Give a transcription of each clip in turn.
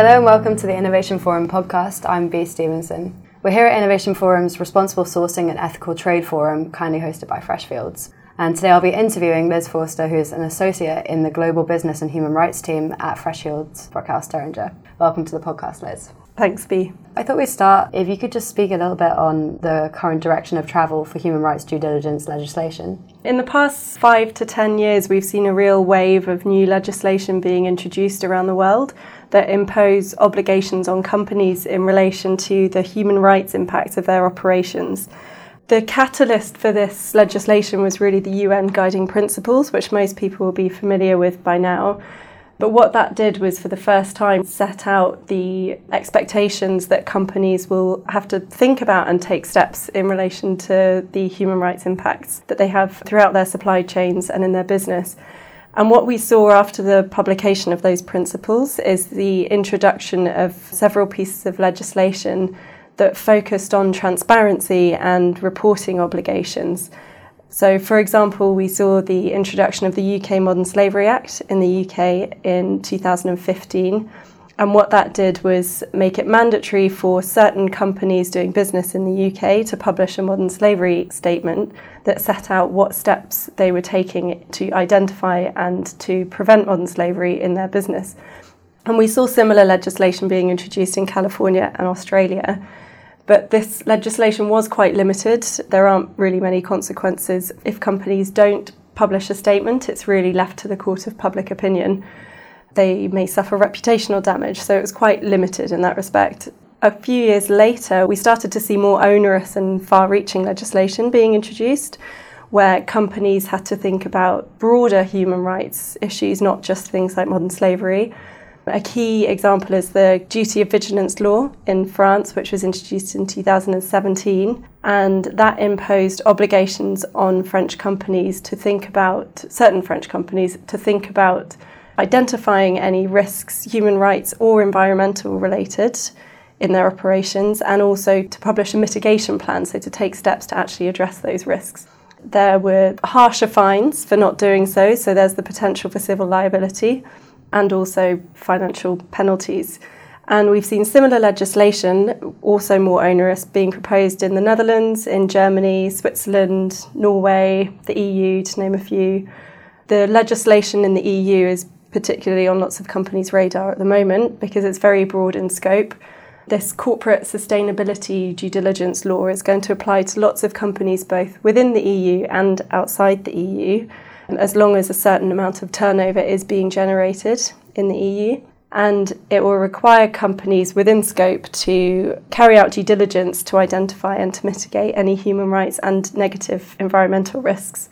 Hello and welcome to the Innovation Forum podcast. I'm Bea Stevenson. We're here at Innovation Forum's Responsible Sourcing and Ethical Trade Forum, kindly hosted by Freshfields. And today I'll be interviewing Liz Forster, who is an associate in the Global Business and Human Rights team at Freshfields, Bruckhaus Deringer. Welcome to the podcast, Liz. Thanks, Bea. I thought we'd start if you could just speak a little bit on the current direction of travel for human rights due diligence legislation. In the past five to ten years, we've seen a real wave of new legislation being introduced around the world that impose obligations on companies in relation to the human rights impact of their operations. The catalyst for this legislation was really the UN Guiding Principles, which most people will be familiar with by now. But what that did was, for the first time, set out the expectations that companies will have to think about and take steps in relation to the human rights impacts that they have throughout their supply chains and in their business. And what we saw after the publication of those principles is the introduction of several pieces of legislation that focused on transparency and reporting obligations. So, for example, we saw the introduction of the UK Modern Slavery Act in the UK in 2015. And what that did was make it mandatory for certain companies doing business in the UK to publish a modern slavery statement that set out what steps they were taking to identify and to prevent modern slavery in their business. And we saw similar legislation being introduced in California and Australia. But this legislation was quite limited. There aren't really many consequences. If companies don't publish a statement, it's really left to the court of public opinion. They may suffer reputational damage, so it was quite limited in that respect. A few years later, we started to see more onerous and far reaching legislation being introduced where companies had to think about broader human rights issues, not just things like modern slavery. A key example is the duty of vigilance law in France, which was introduced in 2017. And that imposed obligations on French companies to think about, certain French companies, to think about identifying any risks, human rights or environmental related, in their operations, and also to publish a mitigation plan, so to take steps to actually address those risks. There were harsher fines for not doing so, so there's the potential for civil liability and also financial penalties. And we've seen similar legislation, also more onerous, being proposed in the Netherlands, in Germany, Switzerland, Norway, the EU, to name a few. The legislation in the EU is particularly on lots of companies' radar at the moment because it's very broad in scope. This corporate sustainability due diligence law is going to apply to lots of companies both within the EU and outside the EU as long as a certain amount of turnover is being generated in the EU. And it will require companies within scope to carry out due diligence to identify and to mitigate any human rights and negative environmental risks.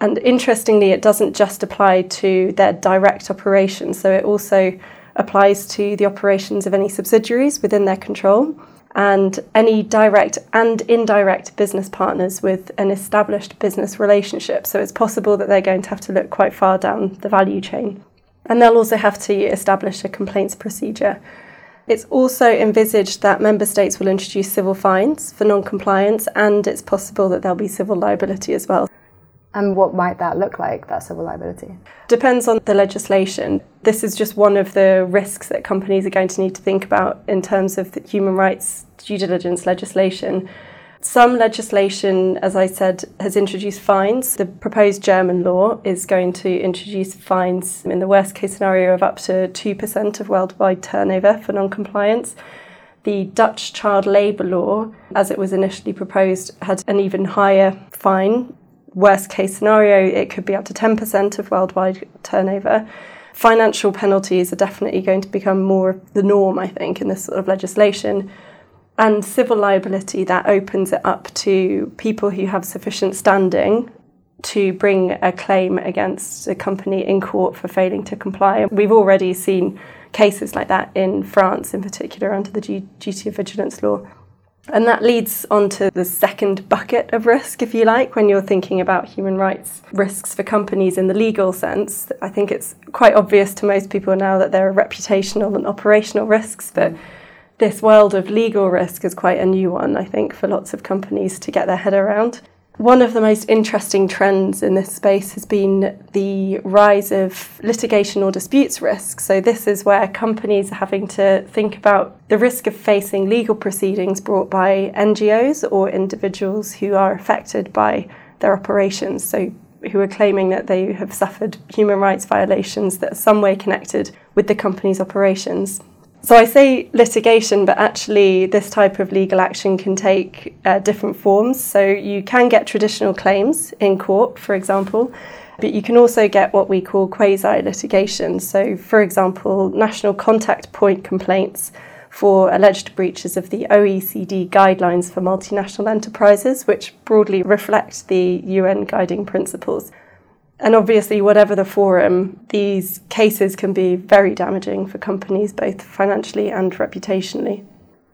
And interestingly, it doesn't just apply to their direct operations, so it also applies to the operations of any subsidiaries within their control and any direct and indirect business partners with an established business relationship. So it's possible that they're going to have to look quite far down the value chain. And they'll also have to establish a complaints procedure. It's also envisaged that member states will introduce civil fines for non compliance, and it's possible that there'll be civil liability as well. And what might that look like, that civil liability? Depends on the legislation. This is just one of the risks that companies are going to need to think about in terms of human rights due diligence legislation. Some legislation, as I said, has introduced fines. The proposed German law is going to introduce fines in the worst case scenario of up to 2% of worldwide turnover for non compliance. The Dutch child labour law, as it was initially proposed, had an even higher fine worst case scenario, it could be up to 10% of worldwide turnover. Financial penalties are definitely going to become more the norm, I think, in this sort of legislation. And civil liability, that opens it up to people who have sufficient standing to bring a claim against a company in court for failing to comply. We've already seen cases like that in France, in particular, under the duty of vigilance law. And that leads on to the second bucket of risk, if you like, when you're thinking about human rights risks for companies in the legal sense. I think it's quite obvious to most people now that there are reputational and operational risks, but this world of legal risk is quite a new one, I think, for lots of companies to get their head around. One of the most interesting trends in this space has been the rise of litigation or disputes risk. So, this is where companies are having to think about the risk of facing legal proceedings brought by NGOs or individuals who are affected by their operations. So, who are claiming that they have suffered human rights violations that are some way connected with the company's operations. So I say litigation, but actually, this type of legal action can take uh, different forms. So you can get traditional claims in court, for example, but you can also get what we call quasi litigation. So, for example, national contact point complaints for alleged breaches of the OECD guidelines for multinational enterprises, which broadly reflect the UN guiding principles. And obviously, whatever the forum, these cases can be very damaging for companies, both financially and reputationally.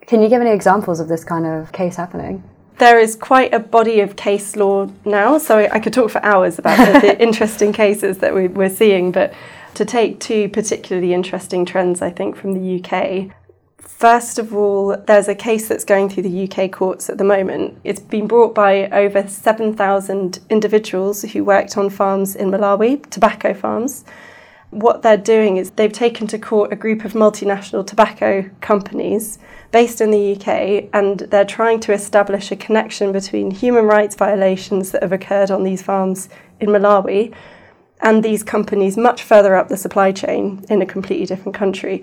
Can you give any examples of this kind of case happening? There is quite a body of case law now, so I could talk for hours about the, the interesting cases that we, we're seeing. But to take two particularly interesting trends, I think, from the UK, First of all, there's a case that's going through the UK courts at the moment. It's been brought by over 7,000 individuals who worked on farms in Malawi, tobacco farms. What they're doing is they've taken to court a group of multinational tobacco companies based in the UK and they're trying to establish a connection between human rights violations that have occurred on these farms in Malawi and these companies much further up the supply chain in a completely different country.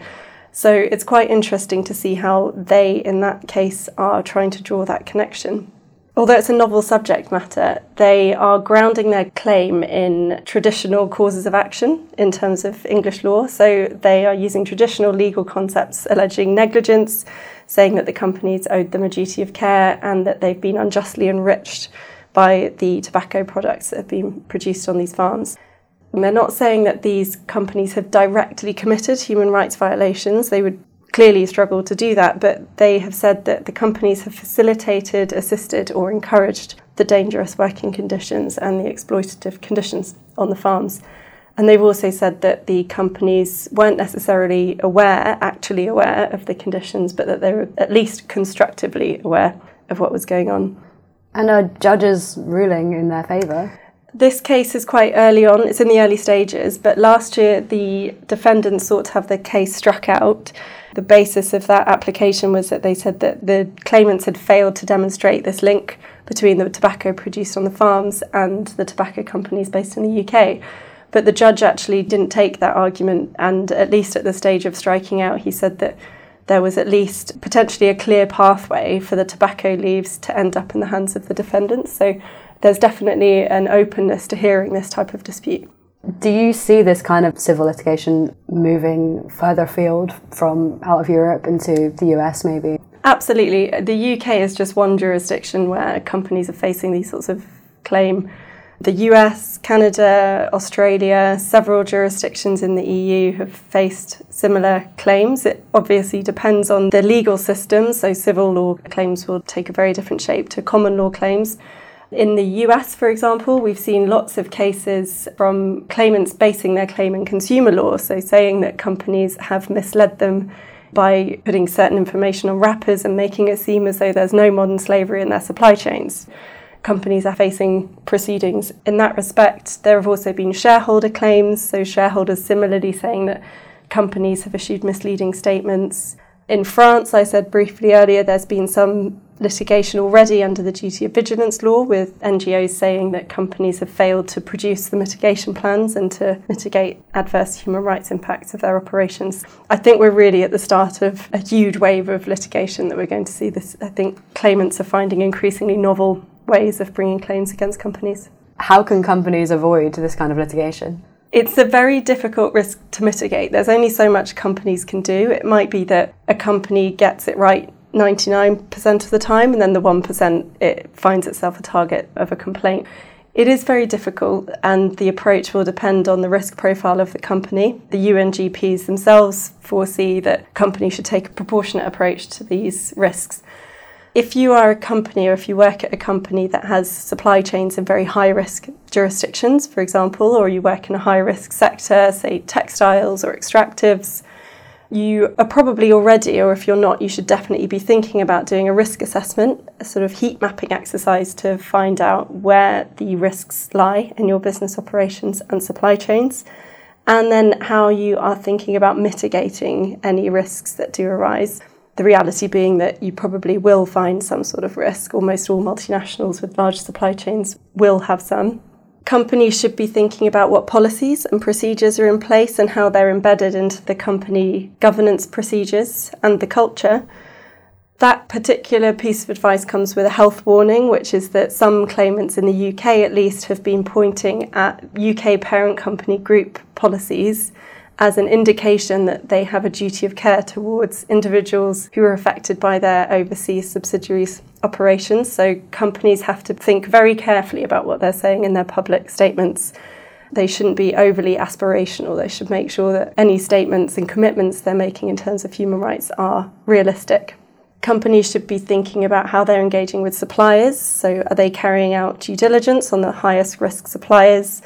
So it's quite interesting to see how they, in that case, are trying to draw that connection. Although it's a novel subject matter, they are grounding their claim in traditional causes of action in terms of English law. So they are using traditional legal concepts alleging negligence, saying that the companies owed them a duty of care and that they've been unjustly enriched by the tobacco products that have been produced on these farms. And they're not saying that these companies have directly committed human rights violations. They would clearly struggle to do that, but they have said that the companies have facilitated, assisted, or encouraged the dangerous working conditions and the exploitative conditions on the farms. And they've also said that the companies weren't necessarily aware, actually aware of the conditions, but that they were at least constructively aware of what was going on. And are judges ruling in their favour? This case is quite early on, it's in the early stages, but last year the defendants sought to have the case struck out. The basis of that application was that they said that the claimants had failed to demonstrate this link between the tobacco produced on the farms and the tobacco companies based in the UK. But the judge actually didn't take that argument, and at least at the stage of striking out, he said that there was at least potentially a clear pathway for the tobacco leaves to end up in the hands of the defendants. So there's definitely an openness to hearing this type of dispute. Do you see this kind of civil litigation moving further afield from out of Europe into the US maybe? Absolutely. The UK is just one jurisdiction where companies are facing these sorts of claim. The US, Canada, Australia, several jurisdictions in the EU have faced similar claims. It obviously depends on the legal system, so civil law claims will take a very different shape to common law claims. In the US, for example, we've seen lots of cases from claimants basing their claim in consumer law, so saying that companies have misled them by putting certain information on wrappers and making it seem as though there's no modern slavery in their supply chains. Companies are facing proceedings in that respect. There have also been shareholder claims, so shareholders similarly saying that companies have issued misleading statements. In France, I said briefly earlier, there's been some litigation already under the duty of vigilance law with NGOs saying that companies have failed to produce the mitigation plans and to mitigate adverse human rights impacts of their operations. I think we're really at the start of a huge wave of litigation that we're going to see this. I think claimants are finding increasingly novel ways of bringing claims against companies. How can companies avoid this kind of litigation? It's a very difficult risk to mitigate. There's only so much companies can do. It might be that a company gets it right 99% of the time, and then the 1% it finds itself a target of a complaint. It is very difficult, and the approach will depend on the risk profile of the company. The UNGPs themselves foresee that companies should take a proportionate approach to these risks. If you are a company or if you work at a company that has supply chains in very high risk jurisdictions, for example, or you work in a high risk sector, say textiles or extractives, you are probably already, or if you're not, you should definitely be thinking about doing a risk assessment, a sort of heat mapping exercise to find out where the risks lie in your business operations and supply chains, and then how you are thinking about mitigating any risks that do arise. The reality being that you probably will find some sort of risk. Almost all multinationals with large supply chains will have some companies should be thinking about what policies and procedures are in place and how they're embedded into the company governance procedures and the culture. That particular piece of advice comes with a health warning, which is that some claimants in the UK at least have been pointing at UK parent company group policies as an indication that they have a duty of care towards individuals who are affected by their overseas subsidiaries' operations. So companies have to think very carefully about what they're saying in their public statements. They shouldn't be overly aspirational. They should make sure that any statements and commitments they're making in terms of human rights are realistic. Companies should be thinking about how they're engaging with suppliers. So, are they carrying out due diligence on the highest risk suppliers?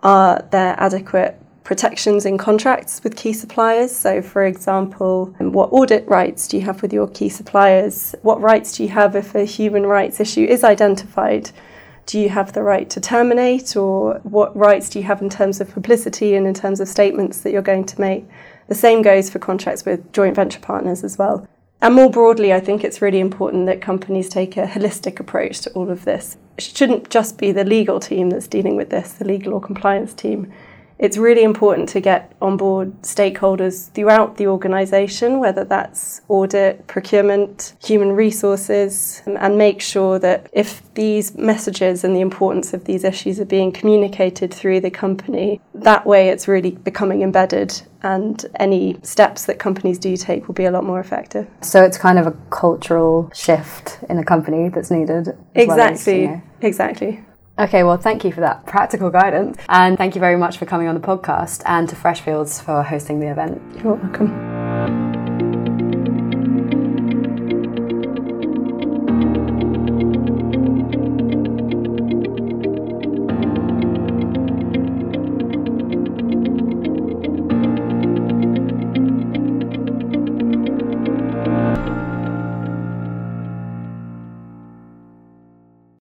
Are there adequate protections in contracts with key suppliers. So, for example, um, what audit rights do you have with your key suppliers? What rights do you have if a human rights issue is identified? Do you have the right to terminate, or what rights do you have in terms of publicity and in terms of statements that you're going to make? The same goes for contracts with joint venture partners as well. And more broadly, I think it's really important that companies take a holistic approach to all of this. It shouldn't just be the legal team that's dealing with this, the legal or compliance team it's really important to get on board stakeholders throughout the organisation, whether that's audit, procurement, human resources, um, and make sure that if these messages and the importance of these issues are being communicated through the company, that way it's really becoming embedded and any steps that companies do take will be a lot more effective. So it's kind of a cultural shift in a company that's needed. Exactly. Well as, you know. Exactly. Okay, well, thank you for that practical guidance. And thank you very much for coming on the podcast and to Freshfields for hosting the event. You're welcome.